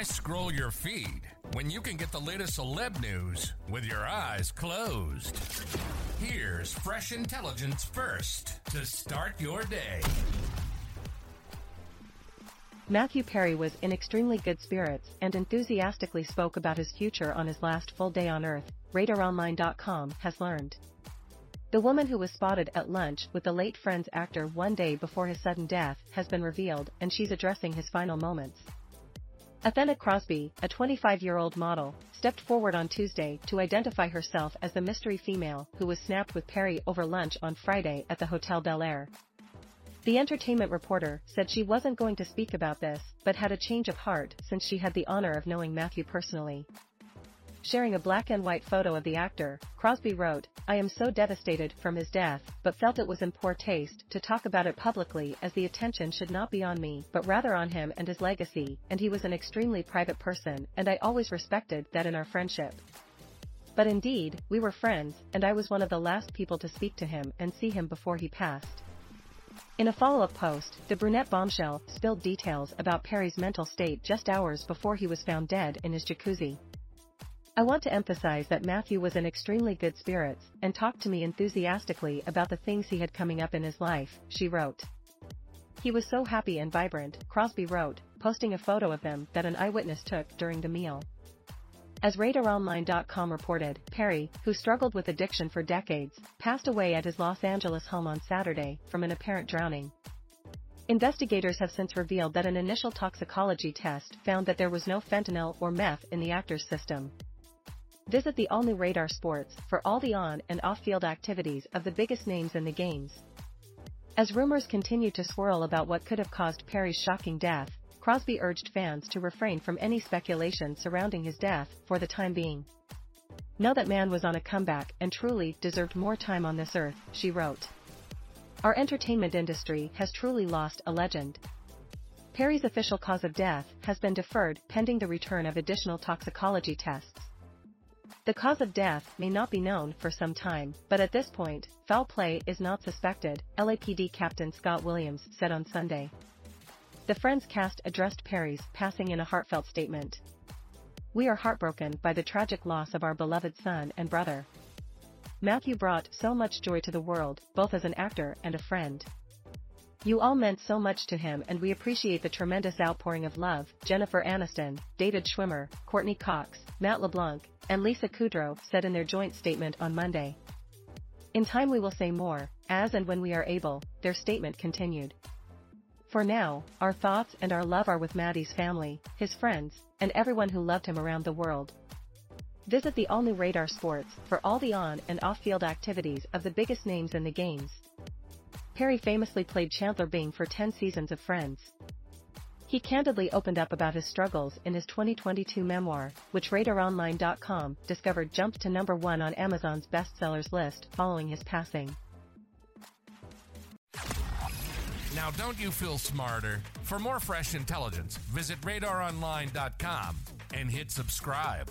Why scroll your feed when you can get the latest celeb news with your eyes closed? Here's fresh intelligence first to start your day. Matthew Perry was in extremely good spirits and enthusiastically spoke about his future on his last full day on Earth, RadarOnline.com has learned. The woman who was spotted at lunch with the late Friends actor one day before his sudden death has been revealed and she's addressing his final moments. Athena Crosby, a 25-year-old model, stepped forward on Tuesday to identify herself as the mystery female who was snapped with Perry over lunch on Friday at the Hotel Bel Air. The entertainment reporter said she wasn't going to speak about this, but had a change of heart since she had the honor of knowing Matthew personally. Sharing a black and white photo of the actor, Crosby wrote, I am so devastated from his death, but felt it was in poor taste to talk about it publicly as the attention should not be on me, but rather on him and his legacy, and he was an extremely private person, and I always respected that in our friendship. But indeed, we were friends, and I was one of the last people to speak to him and see him before he passed. In a follow-up post, the brunette bombshell spilled details about Perry's mental state just hours before he was found dead in his jacuzzi. I want to emphasize that Matthew was in extremely good spirits and talked to me enthusiastically about the things he had coming up in his life, she wrote. He was so happy and vibrant, Crosby wrote, posting a photo of them that an eyewitness took during the meal. As RadarOnline.com reported, Perry, who struggled with addiction for decades, passed away at his Los Angeles home on Saturday from an apparent drowning. Investigators have since revealed that an initial toxicology test found that there was no fentanyl or meth in the actor's system. Visit the all-new Radar Sports for all the on- and off-field activities of the biggest names in the games. As rumors continue to swirl about what could have caused Perry's shocking death, Crosby urged fans to refrain from any speculation surrounding his death for the time being. Know that man was on a comeback and truly deserved more time on this earth, she wrote. Our entertainment industry has truly lost a legend. Perry's official cause of death has been deferred pending the return of additional toxicology tests. The cause of death may not be known for some time, but at this point, foul play is not suspected, LAPD Captain Scott Williams said on Sunday. The Friends cast addressed Perry's passing in a heartfelt statement. We are heartbroken by the tragic loss of our beloved son and brother. Matthew brought so much joy to the world, both as an actor and a friend. You all meant so much to him and we appreciate the tremendous outpouring of love, Jennifer Aniston, David Schwimmer, Courteney Cox, Matt LeBlanc, and Lisa Kudrow said in their joint statement on Monday. In time we will say more, as and when we are able, their statement continued. For now, our thoughts and our love are with Matty's family, his friends, and everyone who loved him around the world. Visit the all-new Radar Sports for all the on- and off-field activities of the biggest names in the games. Perry famously played Chandler Bing for 10 seasons of Friends. He candidly opened up about his struggles in his 2022 memoir, which RadarOnline.com discovered jumped to number one on Amazon's bestsellers list following his passing. Now, don't you feel smarter? For more fresh intelligence, visit radaronline.com and hit subscribe.